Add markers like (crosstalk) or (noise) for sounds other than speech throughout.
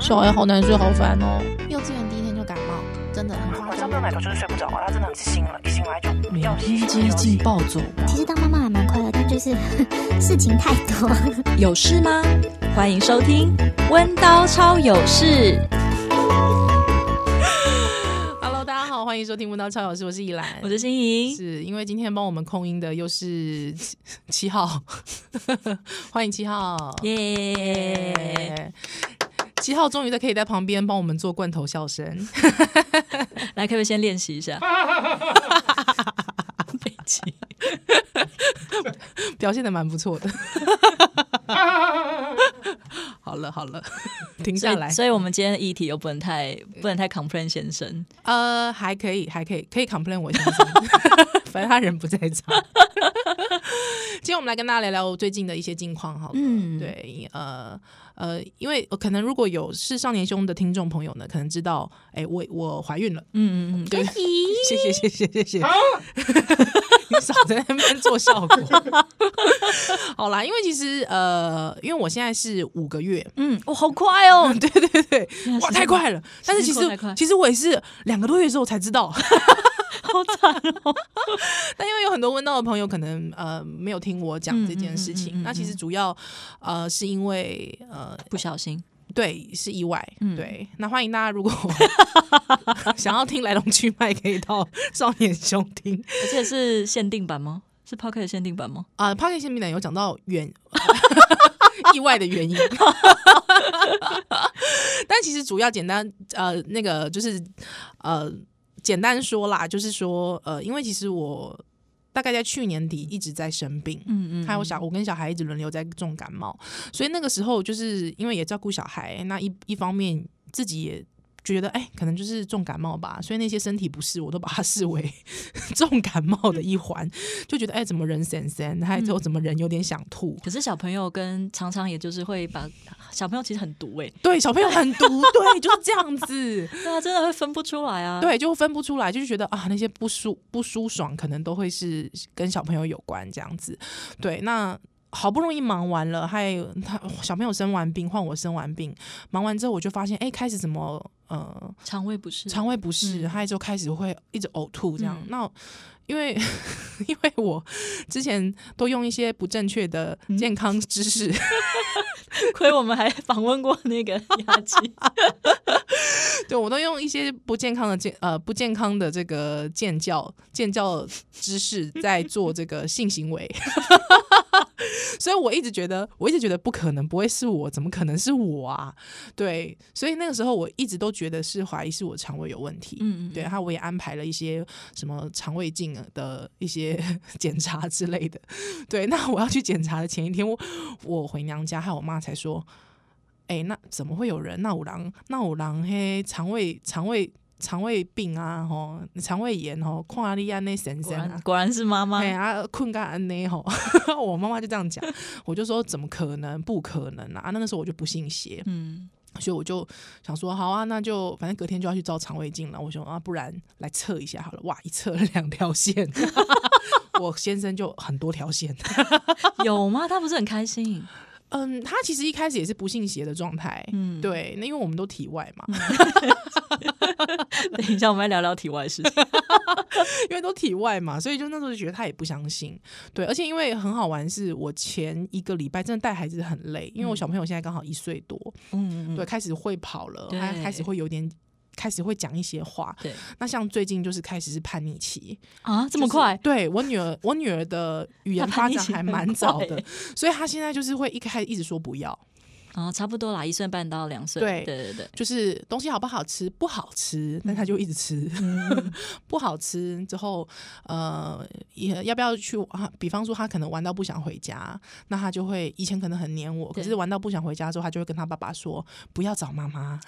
小孩好难睡，好烦哦。幼稚园第一天就感冒，真的很夸张。晚上没有奶头就是睡不着啊，他真的很醒了，一醒来就每天接近暴走。其实当妈妈还蛮快乐，但就是 (laughs) 事情太多。(laughs) 有事吗？欢迎收听《温刀超有事》。Hello，大家好，欢迎收听《温刀超有事》，我是宜兰，我是心怡。是因为今天帮我们控音的又是七号，(laughs) 欢迎七号，耶！七号终于在可以在旁边帮我们做罐头笑声，(laughs) 来，可不可以先练习一下？(laughs) 北极表现的蛮不错的。(laughs) 好了好了，停下来。所以，所以我们今天的议题又不能太不能太 complain 先生。呃，还可以，还可以，可以 complain 我先生，反正他人不在场。今天我们来跟大家聊聊我最近的一些近况，好了，嗯，对，呃呃，因为可能如果有是少年兄的听众朋友呢，可能知道，哎、欸，我我怀孕了，嗯嗯嗯，对，谢谢谢谢谢谢，啊、你少在那边做效果。(laughs) 好啦，因为其实呃，因为我现在是五个月，嗯，哦，好快哦，对 (laughs) 对对，哇，太快了，但是其实其实我也是两个多月之后才知道。好惨哦！(laughs) 但因为有很多温到的朋友可能呃没有听我讲这件事情，嗯嗯嗯嗯、那其实主要呃是因为呃不小心，对，是意外，嗯、对。那欢迎大家如果 (laughs) 想要听来龙去脉，可以到少年兄听，而且是限定版吗？是 Podcast 限定版吗？啊、呃、Podcast 限定版有讲到原 (laughs) 意外的原因，但其实主要简单呃那个就是呃。简单说啦，就是说，呃，因为其实我大概在去年底一直在生病，嗯嗯，还有小我跟小孩一直轮流在重感冒，所以那个时候就是因为也照顾小孩，那一一方面自己也。觉得哎、欸，可能就是重感冒吧，所以那些身体不适，我都把它视为 (laughs) 重感冒的一环，就觉得哎、欸，怎么人神神，还有怎么人有点想吐。可是小朋友跟常常也就是会把小朋友其实很毒哎、欸，对，小朋友很毒，(laughs) 对，就是这样子，(laughs) 对啊，真的会分不出来啊，对，就分不出来，就是觉得啊，那些不舒不舒爽，可能都会是跟小朋友有关这样子，对，那。好不容易忙完了，还有他小朋友生完病，换我生完病，忙完之后我就发现，哎、欸，开始怎么呃，肠胃不适，肠胃不适，还有就开始会一直呕吐这样。嗯、那因为 (laughs) 因为我之前都用一些不正确的健康知识，(laughs) 亏、嗯、我们还访问过那个牙医，(laughs) 对我都用一些不健康的健呃不健康的这个健教健教知识在做这个性行为。所以我一直觉得，我一直觉得不可能，不会是我，怎么可能是我啊？对，所以那个时候我一直都觉得是怀疑是我肠胃有问题。嗯，嗯，对，然后我也安排了一些什么肠胃镜的一些 (laughs) 检查之类的。对，那我要去检查的前一天，我我回娘家，还有我妈才说，哎、欸，那怎么会有人？那有人，那有人嘿，肠胃肠胃。肠胃病啊，吼，肠胃炎吼，看阿丽安那神神，果然是妈妈。哎啊，困干安内吼，(laughs) 我妈妈就这样讲，我就说怎么可能？不可能啊！那个时候我就不信邪，嗯，所以我就想说，好啊，那就反正隔天就要去照肠胃镜了。我说啊，不然来测一下好了。哇，一测了两条线，(laughs) 我先生就很多条线，(laughs) 有吗？他不是很开心？嗯，他其实一开始也是不信邪的状态，嗯，对，那因为我们都体外嘛。(laughs) 等一下，我们来聊聊体外的事情，(laughs) 因为都体外嘛，所以就那时候就觉得他也不相信。对，而且因为很好玩，是我前一个礼拜真的带孩子很累，因为我小朋友现在刚好一岁多，嗯，对，开始会跑了，他开始会有点。开始会讲一些话，对，那像最近就是开始是叛逆期啊，这么快？对我女儿，我女儿的语言 (laughs) 发展还蛮早的，所以她现在就是会一开始一直说不要。啊、哦，差不多啦，一岁半到两岁。对对对对，就是东西好不好吃？不好吃，那他就一直吃。嗯、(laughs) 不好吃之后，呃，也要不要去啊？比方说，他可能玩到不想回家，那他就会以前可能很黏我，可是玩到不想回家之后，他就会跟他爸爸说：“不要找妈妈。(laughs) ”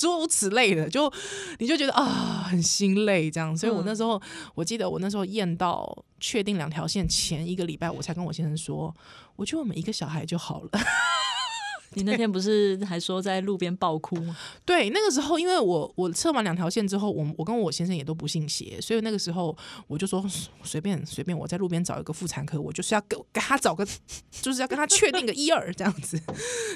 诸如此类的，就你就觉得啊，很心累这样。所以我那时候，我记得我那时候验到确定两条线前一个礼拜，我才跟我先生说。我觉得我们一个小孩就好了，(laughs) 你那天不是还说在路边爆哭吗？对，那个时候因为我我测完两条线之后，我我跟我先生也都不信邪，所以那个时候我就说随便随便，我在路边找一个妇产科，我就是要给给他找个，(laughs) 就是要跟他确定个一二这样子。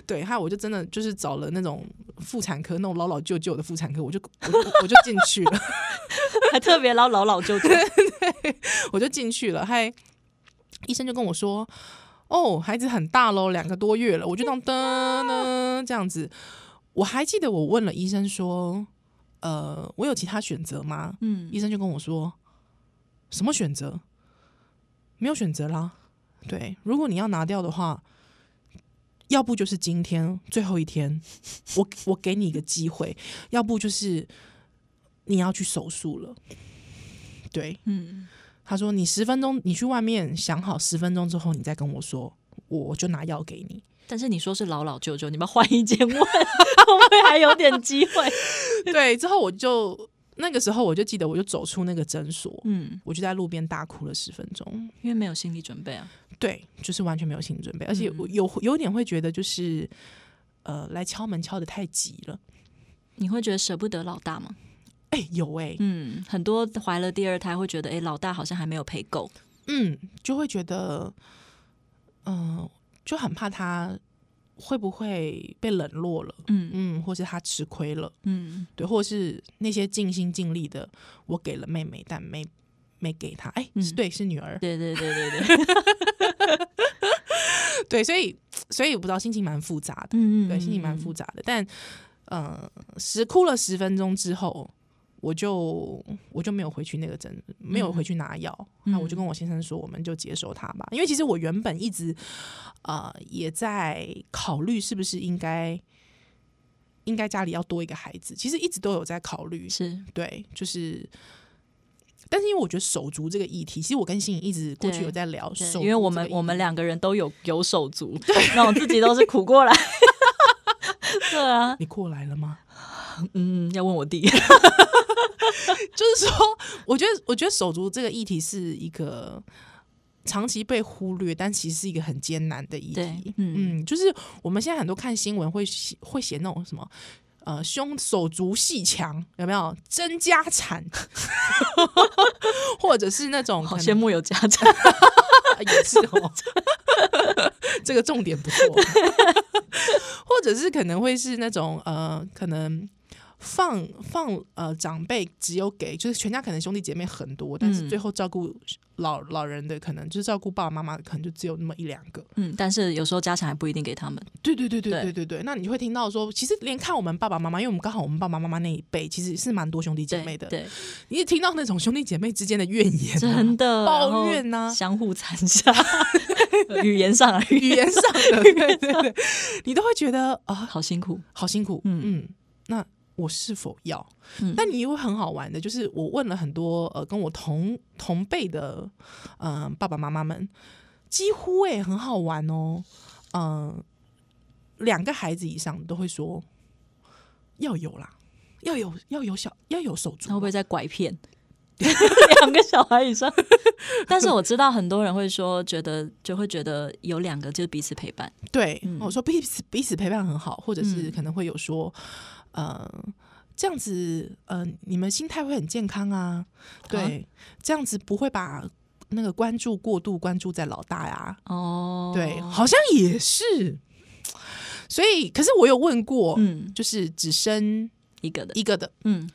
对，还有我就真的就是找了那种妇产科，那种老老旧旧的妇产科，我就我就我就进去了，(laughs) 还特别老老老旧 (laughs) 我就进去了，嗨医生就跟我说。哦，孩子很大喽，两个多月了，我就当噔噔这样子。我还记得我问了医生说，呃，我有其他选择吗？嗯，医生就跟我说，什么选择？没有选择啦。对，如果你要拿掉的话，要不就是今天最后一天，我我给你一个机会，要不就是你要去手术了。对，嗯。他说：“你十分钟，你去外面想好十分钟之后，你再跟我说，我就拿药给你。但是你说是老老舅舅，你们换一间问，(laughs) 会不会还有点机会？(laughs) 对。之后我就那个时候我就记得，我就走出那个诊所，嗯，我就在路边大哭了十分钟，因为没有心理准备啊。对，就是完全没有心理准备，而且我有有点会觉得，就是呃，来敲门敲的太急了。你会觉得舍不得老大吗？”哎、欸，有哎、欸，嗯，很多怀了第二胎会觉得，哎、欸，老大好像还没有陪够，嗯，就会觉得，嗯、呃，就很怕他会不会被冷落了，嗯。嗯，或是他吃亏了，嗯，对，或是那些尽心尽力的，我给了妹妹，但没没给她，哎、欸，嗯，对，是女儿，对对对对对，对，(laughs) 所以所以我不知道心情蛮复杂的，嗯嗯，对，心情蛮复杂的，但，嗯、呃，十哭了十分钟之后。我就我就没有回去那个诊，没有回去拿药。那、嗯、我就跟我先生说，我们就接受他吧。因为其实我原本一直啊、呃、也在考虑，是不是应该应该家里要多一个孩子。其实一直都有在考虑，是对，就是。但是因为我觉得手足这个议题，其实我跟欣颖一直过去有在聊手，因为我们我们两个人都有有手足，那我自己都是苦过来。(laughs) 对啊，你过来了吗？嗯，要问我弟。(laughs) 就是说，我觉得，我觉得手足这个议题是一个长期被忽略，但其实是一个很艰难的议题。嗯，嗯，就是我们现在很多看新闻会写会写那种什么，呃，兄手足鬩墙有没有争家产，(laughs) 或者是那种好羡慕有家产，(laughs) 也是哦，这个重点不错，或者是可能会是那种呃，可能。放放呃，长辈只有给，就是全家可能兄弟姐妹很多，但是最后照顾老老人的可能就是照顾爸爸妈妈的可能就只有那么一两个。嗯，但是有时候家产还不一定给他们。对对对对对对对。那你会听到说，其实连看我们爸爸妈妈，因为我们刚好我们爸爸妈妈那一辈其实是蛮多兄弟姐妹的。对。对你也听到那种兄弟姐妹之间的怨言、啊，真的抱怨呐、啊，相互残杀，(laughs) 语言上语言上的，对对对，你都会觉得啊、呃，好辛苦，好辛苦。嗯嗯，那。我是否要？嗯、但你又很好玩的，就是我问了很多呃跟我同同辈的嗯、呃、爸爸妈妈们，几乎诶很好玩哦，嗯、呃，两个孩子以上都会说要有啦，要有要有小要有手足，会不会在拐骗？(laughs) 两个小孩以上，(laughs) 但是我知道很多人会说，觉得就会觉得有两个就是彼此陪伴。对，嗯、我说彼此彼此陪伴很好，或者是可能会有说。呃，这样子，呃，你们心态会很健康啊。对，啊、这样子不会把那个关注过度关注在老大呀。哦，对，好像也是。所以，可是我有问过，嗯，就是只生一个的，一个的，嗯，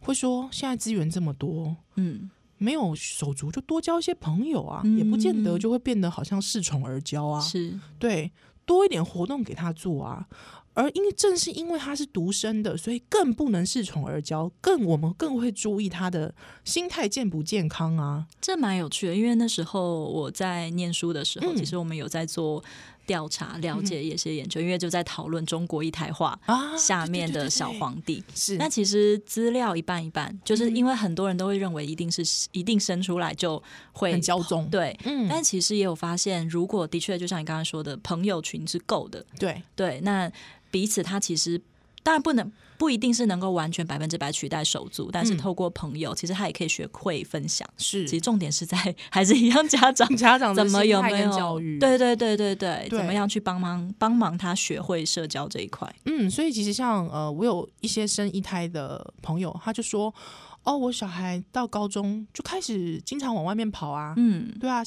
会说现在资源这么多，嗯，没有手足就多交一些朋友啊，嗯、也不见得就会变得好像恃宠而骄啊。是。对，多一点活动给他做啊。而因为正是因为他是独生的，所以更不能恃宠而骄，更我们更会注意他的心态健不健康啊。这蛮有趣的，因为那时候我在念书的时候，嗯、其实我们有在做调查，了解一些研究，嗯、因为就在讨论中国一台化啊，下面的小皇帝是。那其实资料一半一半，就是因为很多人都会认为一定是一定生出来就会很骄纵，对，嗯。但其实也有发现，如果的确就像你刚刚说的，朋友群是够的，对对，那。彼此，他其实当然不能。不一定是能够完全百分之百取代手足，但是透过朋友，嗯、其实他也可以学会分享。是，其实重点是在 (laughs) 还是一样，家长 (laughs) 家长怎么有没有教育？对对对对对，对怎么样去帮忙帮忙他学会社交这一块？嗯，所以其实像呃，我有一些生一胎的朋友，他就说，哦，我小孩到高中就开始经常往外面跑啊，嗯，对啊，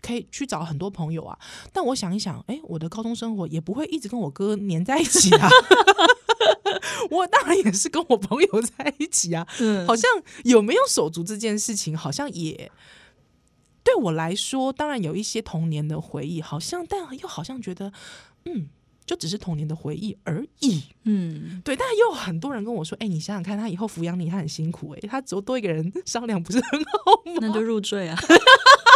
可以去找很多朋友啊。但我想一想，哎，我的高中生活也不会一直跟我哥黏在一起啊。(laughs) (laughs) 我当然也是跟我朋友在一起啊，(laughs) 嗯，好像有没有手足这件事情，好像也对我来说，当然有一些童年的回忆，好像，但又好像觉得，嗯，就只是童年的回忆而已，嗯，对。但又有很多人跟我说，哎、欸，你想想看，他以后抚养你，他很辛苦、欸，哎，他只有多一个人商量，不是很好吗？那就入赘啊，(laughs)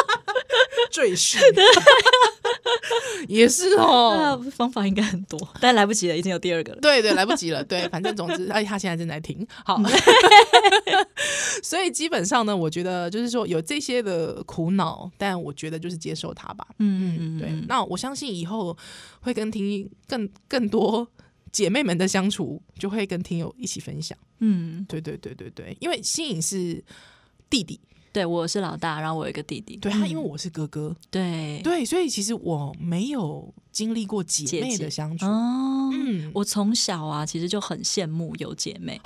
赘婿。(laughs) 也是哦，方法应该很多，但来不及了，已经有第二个了。对对，来不及了。对，反正总之，哎，他现在正在听。好，(laughs) 所以基本上呢，我觉得就是说有这些的苦恼，但我觉得就是接受它吧。嗯嗯嗯，对。那我相信以后会跟听更更多姐妹们的相处，就会跟听友一起分享。嗯，对对对对对，因为新颖是弟弟。对，我是老大，然后我有一个弟弟。对他，因为我是哥哥，对对，所以其实我没有经历过姐妹的相处。哦，嗯，我从小啊，其实就很羡慕有姐妹。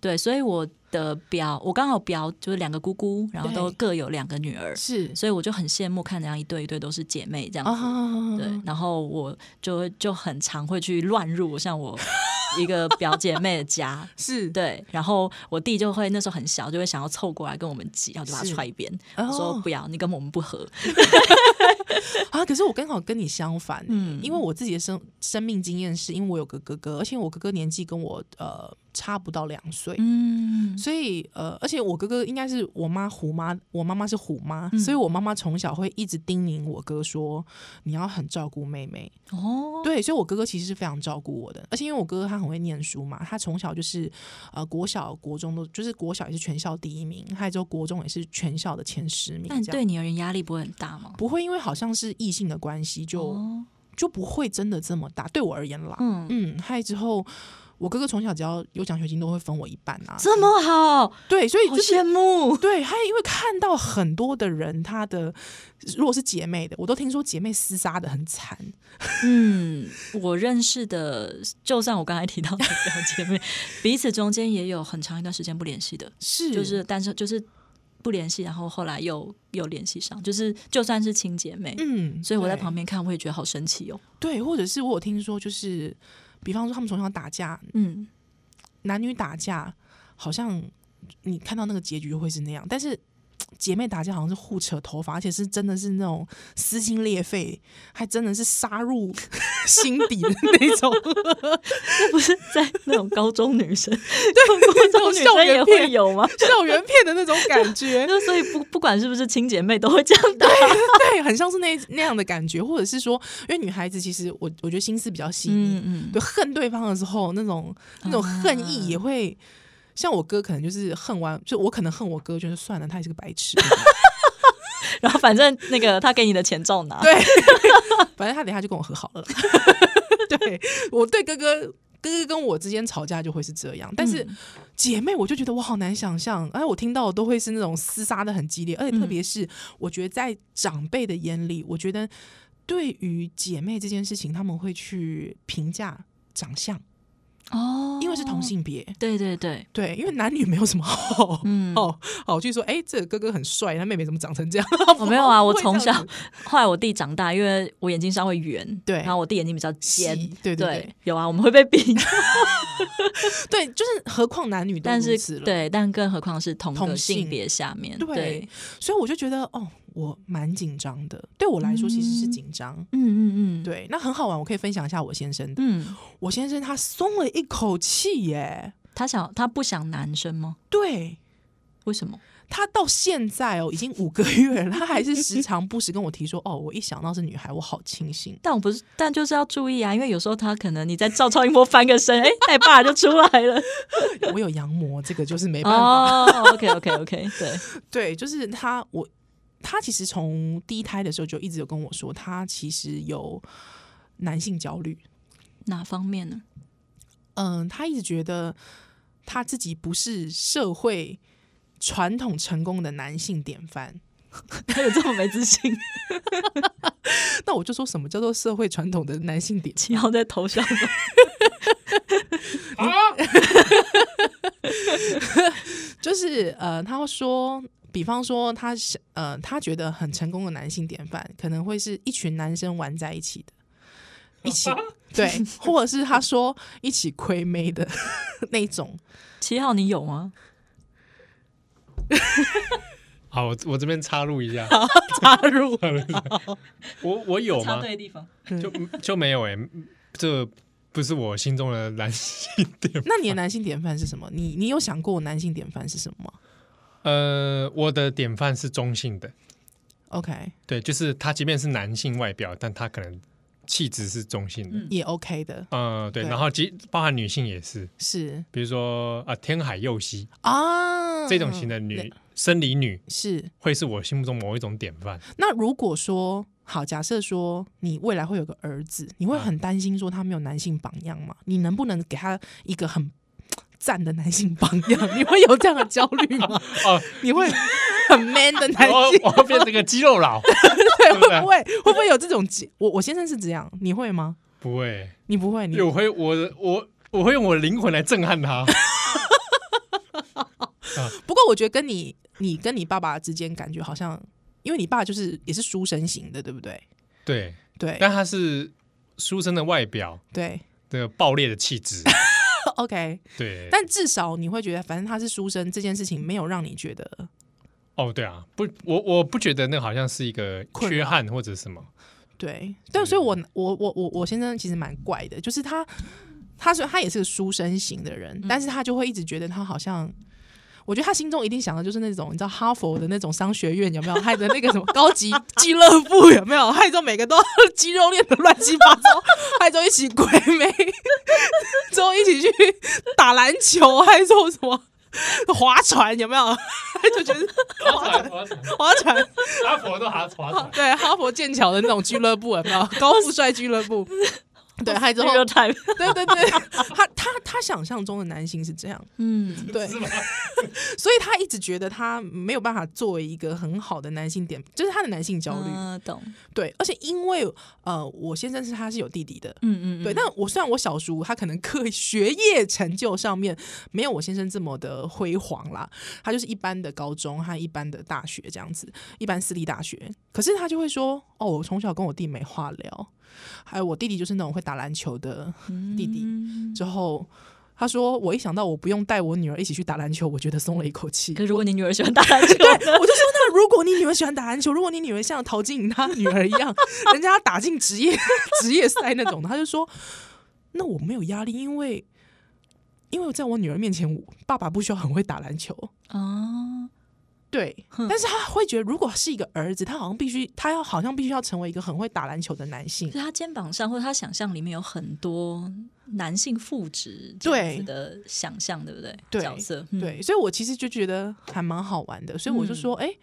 对，所以我的表，我刚好表就是两个姑姑，然后都各有两个女儿，是，所以我就很羡慕看这样一对一对都是姐妹这样子。对，然后我就就很常会去乱入，像我。一个表姐妹的家 (laughs) 是对，然后我弟就会那时候很小，就会想要凑过来跟我们挤，然后就把他踹一边，我说不要，你跟我们不合 (laughs) 啊。可是我刚好跟你相反，嗯，因为我自己的生生命经验是因为我有个哥哥，而且我哥哥年纪跟我呃。差不到两岁，嗯，所以呃，而且我哥哥应该是我妈虎妈，我妈妈是虎妈，嗯，所以我妈妈从小会一直叮咛我哥说，你要很照顾妹妹哦，对，所以我哥哥其实是非常照顾我的，而且因为我哥哥他很会念书嘛，他从小就是呃国小国中都就是国小也是全校第一名，还有之后国中也是全校的前十名。但对你而言压力不会很大吗？不会，因为好像是异性的关系，就，哦，就不会真的这么大。对我而言啦，嗯嗯，还有之后。我哥哥从小只要有奖学金都会分我一半啊，这么好，对，所以就是羡慕，对，还因为看到很多的人，他的如果是姐妹的，我都听说姐妹厮杀的很惨。嗯，我认识的，就算我刚才提到的表姐妹，(laughs) 彼此中间也有很长一段时间不联系的，是，就是但是就是不联系，然后后来又又联系上，就是就算是亲姐妹，嗯，所以我在旁边看，我也觉得好神奇哦。对，或者是我有听说就是。比方说，他们从小打架，嗯，男女打架，好像你看到那个结局会是那样，但是姐妹打架好像是互扯头发，而且是真的是那种撕心裂肺，还真的是杀入心底的那种，(laughs) 那不是在那种高中女生，对，(laughs) 高中女生也会有吗？校园片的那种感觉，(laughs) 那所以不不管是不是亲姐妹，都会这样打，对，很像是那那样的感觉，或者是说，因为女孩子其实我我觉得心思比较细腻，嗯嗯，对，恨对方的时候，那种那种恨意也会。像我哥可能就是恨完，就我可能恨我哥，就是算了，他也是个白痴。(laughs) 然后反正那个他给你的钱照拿，对，(laughs) 反正他等下就跟我和好了。(laughs) 对，我对哥哥哥哥跟我之间吵架就会是这样，但是姐妹我就觉得我好难想象，哎，我听到的都会是那种厮杀的很激烈，而且特别是我觉得在长辈的眼里，我觉得对于姐妹这件事情，他们会去评价长相。哦，因为是同性别，对对对。对，因为男女没有什么好，嗯，好好去说，哎，这个哥哥很帅，他妹妹怎么长成这样？我没有啊，(laughs) 我从小，后来我弟长大，因为我眼睛稍微圆，对，然后我弟眼睛比较尖，对对，有啊，我们会被比，(laughs) 对，就是何况男女都如此了，对，但更何况是同个性。别下面，对，所以我就觉得，哦。我蛮紧张的，对我来说其实是紧张。嗯嗯嗯，对，那很好玩，我可以分享一下我先生的。嗯，我先生他松了一口气耶，他想他不想男生吗？对，为什么？他到现在哦，已经五个月了，他还是时常不时跟我提说，哦，我一想到是女孩，我好清醒。但我不是，但就是要注意啊，因为有时候他可能你在照超音波翻个身，哎，带爸就出来了。(laughs) 我有羊膜，这个就是没办法。哦，OK OK OK，对对，就是他我。他其实从第一胎的时候就一直有跟我说，他其实有男性焦虑，哪方面呢？嗯，他一直觉得他自己不是社会传统成功的男性典范，(laughs) 他有这么没自信？(laughs) 那我就说什么叫做社会传统的男性典范？七号在偷笑吗？(laughs) 就是呃，他会说，比方说他想呃，他觉得很成功的男性典范，可能会是一群男生玩在一起的，(laughs) 一起对，或者是他说一起亏妹的 (laughs) 那种。七号，你有吗？(laughs) 好，我我这边插入一下，插入，我我有吗？插对地方，就就没有哎、欸，这不是我心中的男性典范。那你的男性典范是什么？你你有想过男性典范是什么吗？呃，我的典范是中性的。OK，对，就是他即便是男性外表，但他可能气质是中性的，嗯、也 OK 的。嗯、呃，对，对然后即包含女性也是，是，比如说啊、呃，天海佑希啊，这种型的女。生理女是会是我心目中某一种典范。那如果说好，假设说你未来会有个儿子，你会很担心说他没有男性榜样吗？你能不能给他一个很赞的男性榜样？你会有这样的焦虑吗？(laughs) 哦，你会很 man 的男性，我会变成个肌肉佬，(laughs) 对，会不会会不会有这种？我我先生是这样，你会吗？不会，你不会，你我会，我我我会用我的灵魂来震撼他。(laughs) 不过我觉得跟你。你跟你爸爸之间感觉好像，因为你爸就是也是书生型的，对不对？对对，但他是书生的外表，对的爆裂的气质。(laughs) OK，对，但至少你会觉得，反正他是书生这件事情没有让你觉得。哦，对啊，不，我我不觉得那好像是一个缺憾或者什么。对，但所以我我我我我先生其实蛮怪的，就是他他说他也是个书生型的人，嗯，但是他就会一直觉得他好像。我觉得他心中一定想的就是那种，你知道哈佛的那种商学院有没有？害的那个什么高级俱乐部有没有？害之后每个都 (laughs) 肌肉练的乱七八糟，害之后一起鬼妹，(laughs) 之后一起去打篮球，还做什么划船有没有？就觉得划船划船划船，哈佛都划船，对，哈佛剑桥的那种俱乐部有没有？高富帅俱乐部。对，还之后，对对对，他他他想象中的男性是这样，嗯，对，(laughs) 所以他一直觉得他没有办法作为一个很好的男性点，就是他的男性焦虑，嗯，懂，对，而且因为呃，我先生是他是有弟弟的，嗯嗯，对，但我虽然我小叔他可能课学业成就上面没有我先生这么的辉煌啦，他就是一般的高中和一般的大学这样子，一般私立大学，可是他就会说，哦，我从小跟我弟没话聊。还有我弟弟就是那种会打篮球的弟弟，之后他说，我一想到我不用带我女儿一起去打篮球，我觉得松了一口气。可是如果你女儿喜欢打篮球，对，我就说，那如果你女儿喜欢打篮球，如果你女儿像陶晶莹她女儿一样，(laughs) 人家打进职业 (laughs) 职业赛那种的，他就说，那我没有压力，因为因为在我女儿面前，爸爸不需要很会打篮球啊。对，但是他会觉得，如果是一个儿子，他好像必须，他要好像必须要成为一个很会打篮球的男性。他肩膀上或者他想象里面有很多男性父职这样子的想象，对不对？对角色对，所以我其实就觉得还蛮好玩的，所以我就说，哎、嗯，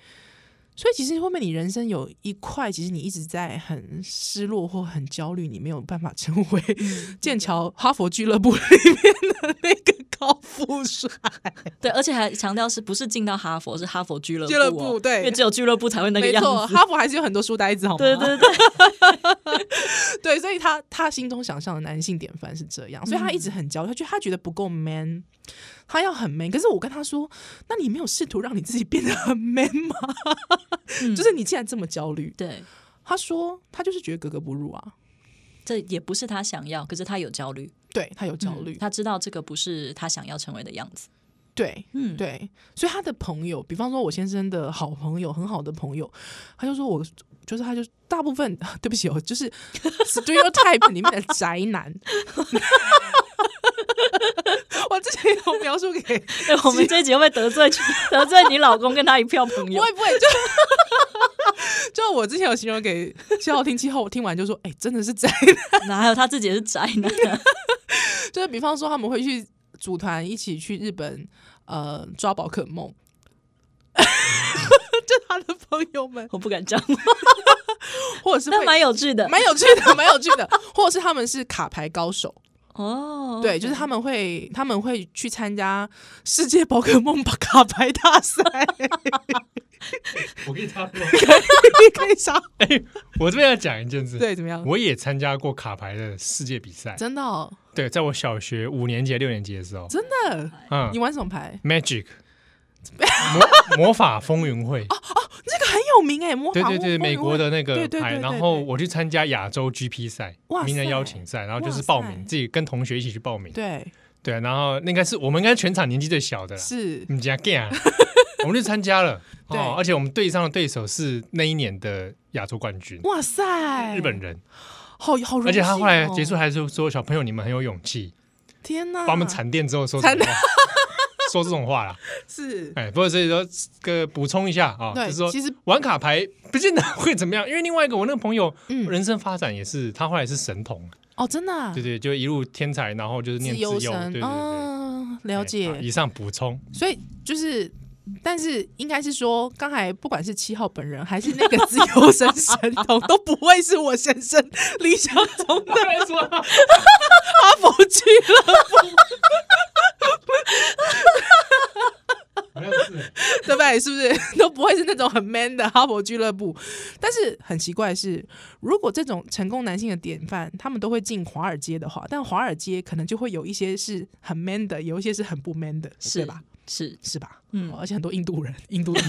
所以其实后面你人生有一块，其实你一直在很失落或很焦虑，你没有办法成为 (laughs) 剑桥哈佛俱乐部里面的那个。高富帅，(laughs) 对，而且还强调是不是进到哈佛，是哈佛俱乐部，俱乐部对，因为只有俱乐部才会那个样子。哈佛还是有很多书呆子，好吗？对对对，(laughs) 对，所以他他心中想象的男性典范是这样，所以他一直很焦虑，他觉得他觉得不够 man，他要很 man。可是我跟他说，那你没有试图让你自己变得很 (laughs) man 吗？嗯、就是你既然这么焦虑，对，他说他就是觉得格格不入啊。这也不是他想要，可是他有焦虑，对，他有焦虑，嗯，他知道这个不是他想要成为的样子，对，嗯，对，所以他的朋友，比方说我先生的好朋友，很好的朋友，他就说我就是他就大部分 (laughs) 对不起哦，就是 stereotype 里面的宅男。(laughs) 我之前有描述给、(laughs) 欸，我们这一集会不会得罪 (laughs) 得罪你老公跟他一票朋友？不会不会，就 (laughs) 就我之前有形容给七号听，七号我听完就说，哎、欸，真的是宅男，哪有他自己也是宅男？就是比方说他们会去组团一起去日本，呃，抓宝可梦，就他的朋友们，我不敢讲，或者是会蛮有趣的，蛮有趣的，蛮有趣的，或者是他们是卡牌高手。哦，对，就是他们会他们会去参加世界宝可梦卡牌大赛。(laughs) 我可以插播，(laughs) 你可以插。(laughs) 哎、欸，我这边要讲一件事，对，怎么样？我也参加过卡牌的世界比赛，真的、哦。对，在我小学五年级、六年级的时候，真的。嗯，你玩什么牌？Magic，魔魔法风云会。哦哦，这个很有名哎，魔法对对对，美国的那个牌。然后我去参加亚洲 GP 赛，名人邀请赛，然后就是报名，自己跟同学一起去报名。对对，然后那应该是我们应该全场年纪最小的了，是，你家 g 我们就参加了，对，而且我们对上的对手是那一年的亚洲冠军。哇塞，日本人，好好，而且他后来结束还是说：“小朋友，你们很有勇气。”天哪，把我们惨电之后说这种话，说这种话啦。(laughs) 是，哎，不过所以说个补充一下啊，就是说，其实玩卡牌不见得会怎么样，因为另外一个我那个朋友，嗯。人生发展也是，他后来是神童哦，真的，对对，就一路天才，然后就是念自由，对对对，了解。以上补充，所以就是。但是应该是说，刚才不管是七号本人还是那个自由身神童，都不会是我先生理想中的。(laughs) 哈佛俱乐部，(laughs) 对不对？是不是都不会是那种很 man 的哈佛俱乐部？但是很奇怪的是，如果这种成功男性的典范，他们都会进华尔街的话，但华尔街可能就会有一些是很 man 的，有一些是很不 man 的，是吧？是是吧？嗯，而且很多印度人，(laughs) 印度人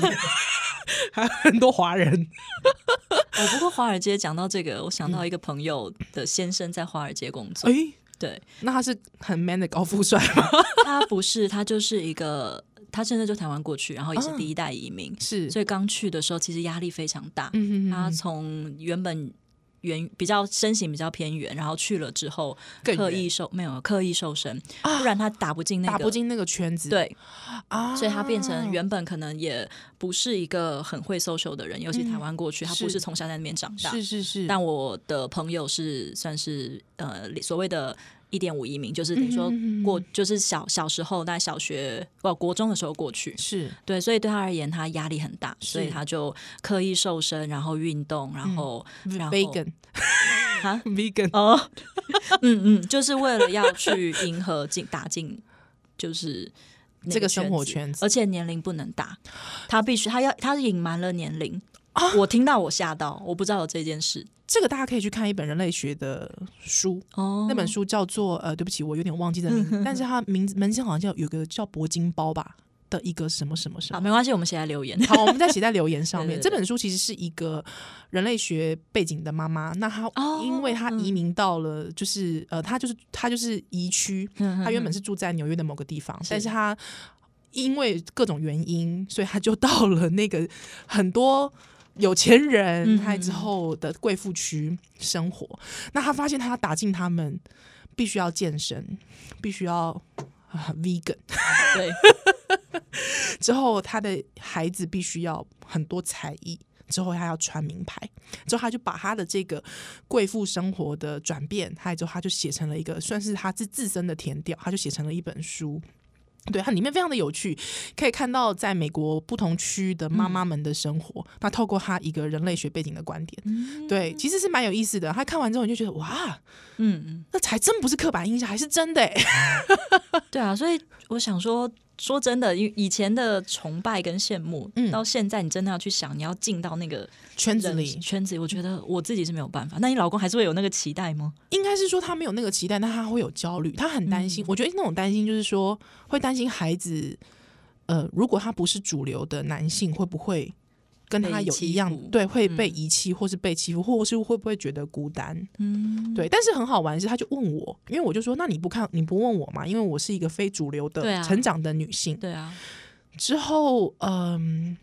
还有很多华人。哦，不过华尔街讲到这个，我想到一个朋友的先生在华尔街工作。哎、嗯，对，那他是很 man 的高富帅吗？(laughs) 他不是，他就是一个，他现在就台湾过去，然后也是第一代移民，是、啊，所以刚去的时候其实压力非常大。嗯哼哼，他从原本。圆比较身形比较偏圆，然后去了之后刻意瘦没有刻意瘦身，不然他打不进那个、打不进那个圈子。对啊，所以他变成原本可能也不是一个很会 social 的人，尤其台湾过去，他不是从小在那边长大。是是是。但我的朋友是算是呃所谓的。一点五移民，就是等于说过，就是小小时候在小学哦国中的时候过去，是。对，所以对他而言，他压力很大，所以他就刻意瘦身，然后运动，然后、嗯、然后 vegan (laughs) 啊？(laughs) Vegan 哦，嗯嗯，就是为了要去迎合进打进，就是这个生活圈子，而且年龄不能大，他必须他要他隐瞒了年龄。啊、我听到我吓到，我不知道有这件事。这个大家可以去看一本人类学的书哦，那本书叫做呃，对不起，我有点忘记的名字，(laughs) 但是它名字门前好像叫有个叫铂金包吧的一个什么什么什么。好，没关系，我们写在留言。好，我们再写在留言上面。(laughs) 对对对，这本书其实是一个人类学背景的妈妈，那她因为她移民到了，就是、哦、呃，她就是她就是移区，她原本是住在纽约的某个地方，是但是她因为各种原因，所以她就到了那个很多。有钱人，他之后的贵妇区生活，嗯、那他发现他要打进他们，必须要健身，必须要、啊、vegan，对，(laughs) 之后他的孩子必须要很多才艺，之后他要穿名牌，之后他就把他的这个贵妇生活的转变，还之后他就写成了一个算是他自自身的甜调，他就写成了一本书。对，它里面非常的有趣，可以看到在美国不同区的妈妈们的生活。嗯、那透过他一个人类学背景的观点，嗯、对，其实是蛮有意思的。他看完之后你就觉得哇，嗯嗯，那才真不是刻板印象，还是真的欸。(laughs) 对啊，所以我想说。说真的，以以前的崇拜跟羡慕，嗯，到现在你真的要去想，你要进到那个圈子里，圈子里，我觉得我自己是没有办法。那你老公还是会有那个期待吗？应该是说他没有那个期待，但他会有焦虑，他很担心。嗯、我觉得那种担心就是说，会担心孩子，呃，如果他不是主流的男性，会不会？跟他有一样，对，会被遗弃，或是被欺负，嗯、或是会不会觉得孤单？嗯，对。但是很好玩的是，他就问我，因为我就说，那你不看，你不问我嘛？因为我是一个非主流的成长的女性。对啊。之后，嗯，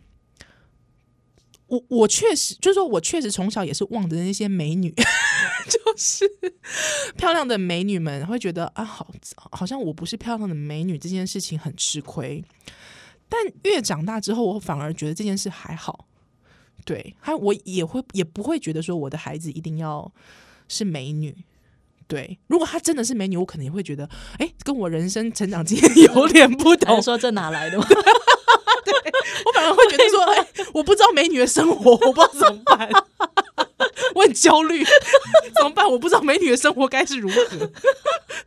我我确实就是说我确实从小也是望着那些美女，(laughs) 就是漂亮的美女们，会觉得啊，好，好像我不是漂亮的美女这件事情很吃亏。但越长大之后，我反而觉得这件事还好。对，还我也会也不会觉得说我的孩子一定要是美女。对，如果她真的是美女，我可能也会觉得，哎，跟我人生成长经验 (laughs) 有 (laughs) 点不同。说这哪来的？(laughs) 对，我反而会觉得说，哎，我不知道美女的生活，我不知道怎么办，我很焦虑，怎么办？我不知道美女的生活该是如何。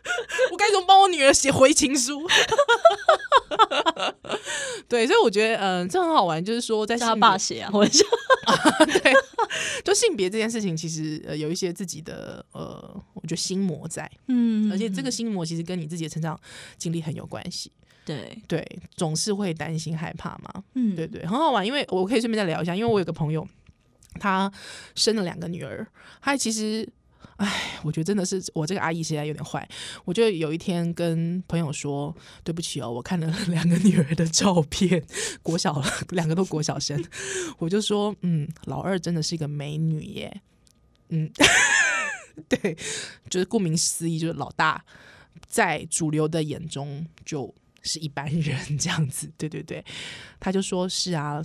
(laughs) 我该怎么帮我女儿写回情书？(laughs) 对，所以我觉得，嗯、呃，这很好玩，就是说在他爸写啊，或者 (laughs) 对，就性别这件事情，其实呃有一些自己的呃，我觉得心魔在，嗯，而且这个心魔其实跟你自己的成长经历很有关系。对对，总是会担心害怕嘛。嗯，对对，很好玩。因为我可以顺便再聊一下，因为我有个朋友，他生了两个女儿。他其实，哎，我觉得真的是我这个阿姨现在有点坏。我就有一天跟朋友说：“对不起哦，我看了 (laughs) 两个女儿的照片，国小了两个都国小生。”我就说：“嗯，老二真的是一个美女耶。”嗯，(laughs) 对，就是顾名思义，就是老大在主流的眼中就。是一般人这样子，对对对，他就说是啊，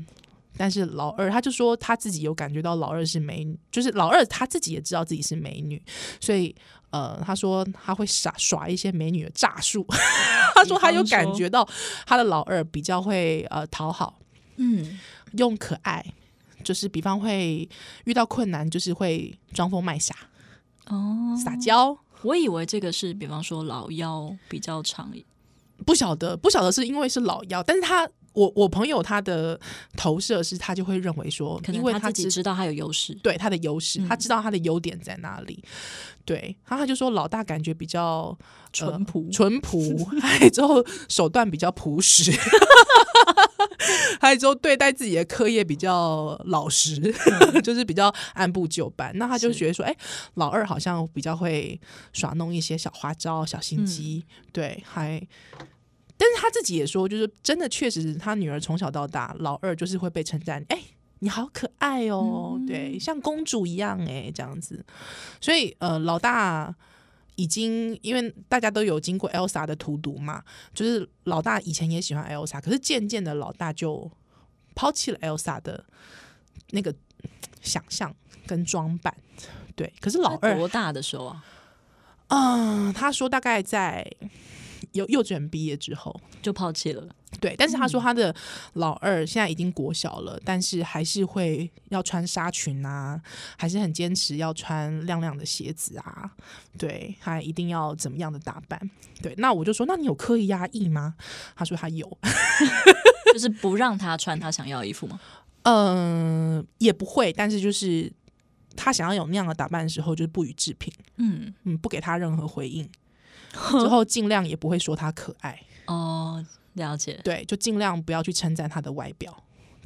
但是老二他就说他自己有感觉到老二是美女，就是老二他自己也知道自己是美女，所以呃，他说他会耍耍一些美女的诈术，(laughs) 他说他有感觉到他的老二比较会呃讨好，嗯，用可爱，就是比方会遇到困难就是会装疯卖傻哦，撒娇。我以为这个是比方说老幺比较长。不晓得，不晓得是因为是老幺，但是他我我朋友他的投射是他就会认为说，因为他自己知道他有优势，对他的优势，他知道他的优点在哪里，嗯、对，然后他就说老大感觉比较淳朴，淳朴，还有之后手段比较朴实，(laughs) 还有之后对待自己的课业比较老实，嗯、(laughs) 就是比较按部就班。那他就觉得说，哎，老二好像比较会耍弄一些小花招、小心机，嗯、对，还。但是他自己也说，就是真的，确实他女儿从小到大，老二就是会被称赞，哎，你好可爱哦，嗯、对，像公主一样，哎，这样子。所以，呃，老大已经因为大家都有经过 Elsa 的荼毒嘛，就是老大以前也喜欢 Elsa，可是渐渐的老大就抛弃了 Elsa 的那个想象跟装扮，对。可是老二多大的时候啊？嗯，他说大概在。幼幼稚园毕业之后就抛弃了，对。但是他说他的老二现在已经国小了，嗯、但是还是会要穿纱裙啊，还是很坚持要穿亮亮的鞋子啊，对，还一定要怎么样的打扮，对。那我就说，那你有刻意压抑吗？他说他有，(laughs) 就是不让他穿他想要的衣服吗？嗯、呃，也不会，但是就是他想要有那样的打扮的时候，就是不予置评，嗯嗯，不给他任何回应。(laughs) 之后 (laughs) 尽量也不会说他可爱哦，了解。对，就尽量不要去称赞他的外表。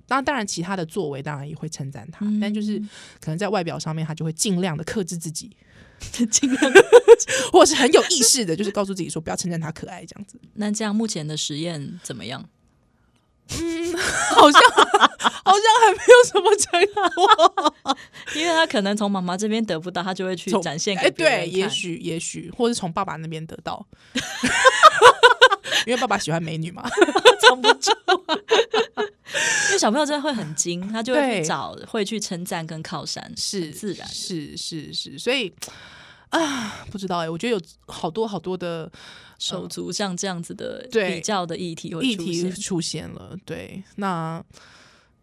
那，当然其他的作为当然也会称赞他，嗯、但就是可能在外表上面，他就会尽量的克制自己，(laughs) 尽量，或者是很有意识的，就是告诉自己说不要称赞他可爱这样子。那这样目前的实验怎么样？嗯，(laughs) 好像 (laughs) 好像还没有什么成果，(laughs) 因为他可能从妈妈这边得不到，他就会去展现给别人看。哎，对，也许也许，或是从爸爸那边得到，因为爸爸喜欢美女嘛，藏不住。因为小朋友真的会很精，他就会去找，会去称赞跟靠山，是自然，是是是，所以。啊，不知道哎、欸，我觉得有好多好多的手足像这样子的比较的议题议题出现了，对，那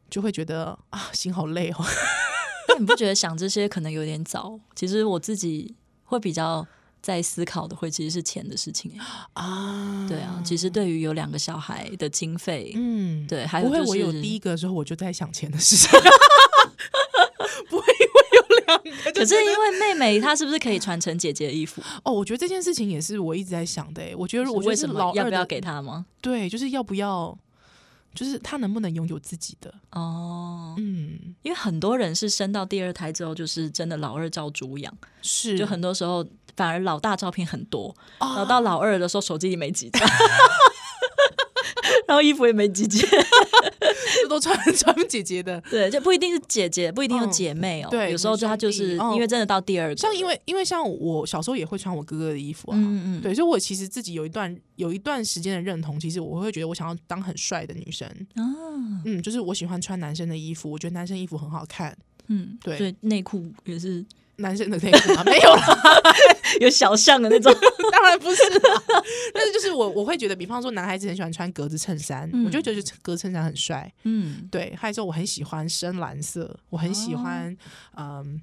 就会觉得啊，心好累哦。(laughs) 那你不觉得想这些可能有点早？其实我自己会比较在思考的，会其实是钱的事情啊。对啊，其实对于有两个小孩的经费，嗯，对，还有、就是、不会我有第一个的时候，我就在想钱的事情。(laughs) (laughs) (laughs) 可是因为妹妹她是不是可以传承姐姐的衣服？哦，我觉得这件事情也是我一直在想的。哎，我觉得我为什么要不要给她吗？对，就是要不要，就是她能不能拥有自己的？哦，嗯，因为很多人是生到第二胎之后，就是真的老二照猪养，是就很多时候反而老大照片很多，然后到老二的时候手机里没几张。(laughs) (laughs) 然后衣服也没几件，(laughs) 就都穿穿姐姐的。对，就不一定是姐姐，不一定有姐妹哦。对，有时候就她就是因为真的到第二个，像因为因为像我小时候也会穿我哥哥的衣服啊。嗯嗯。对，所以我其实自己有一段有一段时间的认同，其实我会觉得我想要当很帅的女生。嗯，就是我喜欢穿男生的衣服，我觉得男生衣服很好看。嗯，对。内裤也是。男生的内裤啊？没有啦，(laughs) 有小象的那种，(laughs) 当然不是啦。(laughs) 但是就是我，我会觉得，比方说男孩子很喜欢穿格子衬衫，嗯、我就觉得格子衬衫很帅。嗯，对。还有说我很喜欢深蓝色，我很喜欢，嗯、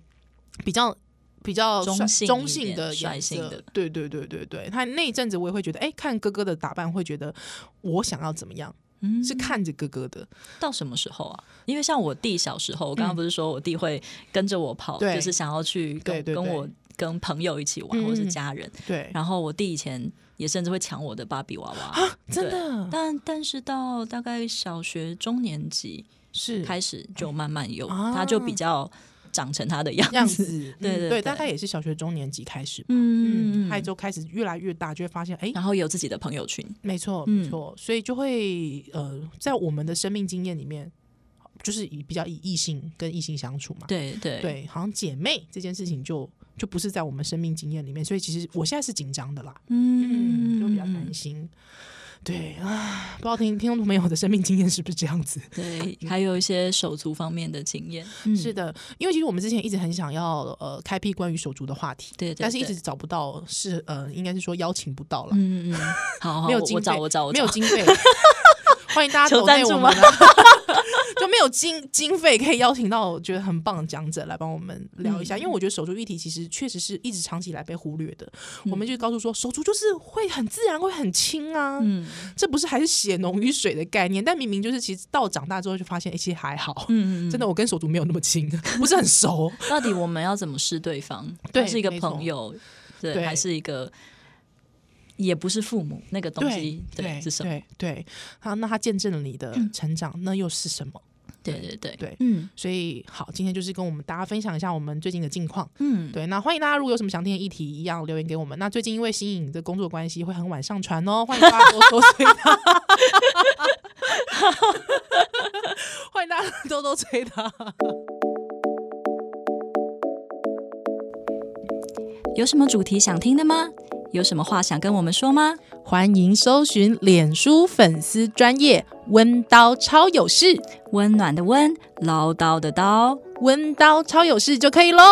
比较比较中性中性的率性的，对对对对对。他那一阵子我也会觉得，哎，看哥哥的打扮会觉得我想要怎么样？嗯，是看着哥哥的。到什么时候啊？因为像我弟小时候，我刚刚不是说我弟会跟着我跑，嗯、就是想要去跟跟我跟朋友一起玩，嗯、或者是家人。对。然后我弟以前也甚至会抢我的芭比娃娃，啊、真的。但但是到大概小学中年级是开始就慢慢有，啊、他就比较。长成他的样子，样子。(laughs) 对对对，大概也是小学中年级开始，嗯，他就开始越来越大，就会发现，哎，然后有自己的朋友群，没错没错，所以就会呃，在我们的生命经验里面，就是以比较以异性跟异性相处嘛，对对。对，好像姐妹这件事情就就不是在我们生命经验里面，所以其实我现在是紧张的啦，嗯，就比较担心。对啊，不知道听听众朋友的生命经验是不是这样子？对，还有一些手足方面的经验。嗯、是的，因为其实我们之前一直很想要呃开辟关于手足的话题，对，对，对，但是一直找不到是呃，应该是说邀请不到了。嗯嗯，好，好，没有经费，我找我找我找没有经费，(laughs) 欢迎大家投赞助吗？就没有经经费可以邀请到我觉得很棒的讲者来帮我们聊一下，嗯、因为我觉得手足议题其实确实是一直长期以来被忽略的。嗯、我们就告诉说，手足就是会很自然会很亲啊，嗯，这不是还是血浓于水的概念？但明明就是其实到长大之后就发现，哎，其实还好，嗯嗯，真的我跟手足没有那么亲，(laughs) 不是很熟。到底我们要怎么视对方？(laughs) 对，是一个朋友，对，对还是一个？也不是父母那个东西，对，是什么？对，对，好，那他见证了你的成长，嗯、那又是什么？对对对对，嗯，所以好，今天就是跟我们大家分享一下我们最近的近况，嗯，对，那欢迎大家如果有什么想听的议题，一样留言给我们。那最近因为新颖的工作关系，会很晚上传哦，欢迎大家多多催他，欢迎大家多多催他。有什么主题想听的吗？有什么话想跟我们说吗？欢迎搜寻脸书粉丝专业温刀超有事，温暖的温，唠叨的叨，温刀超有事就可以喽。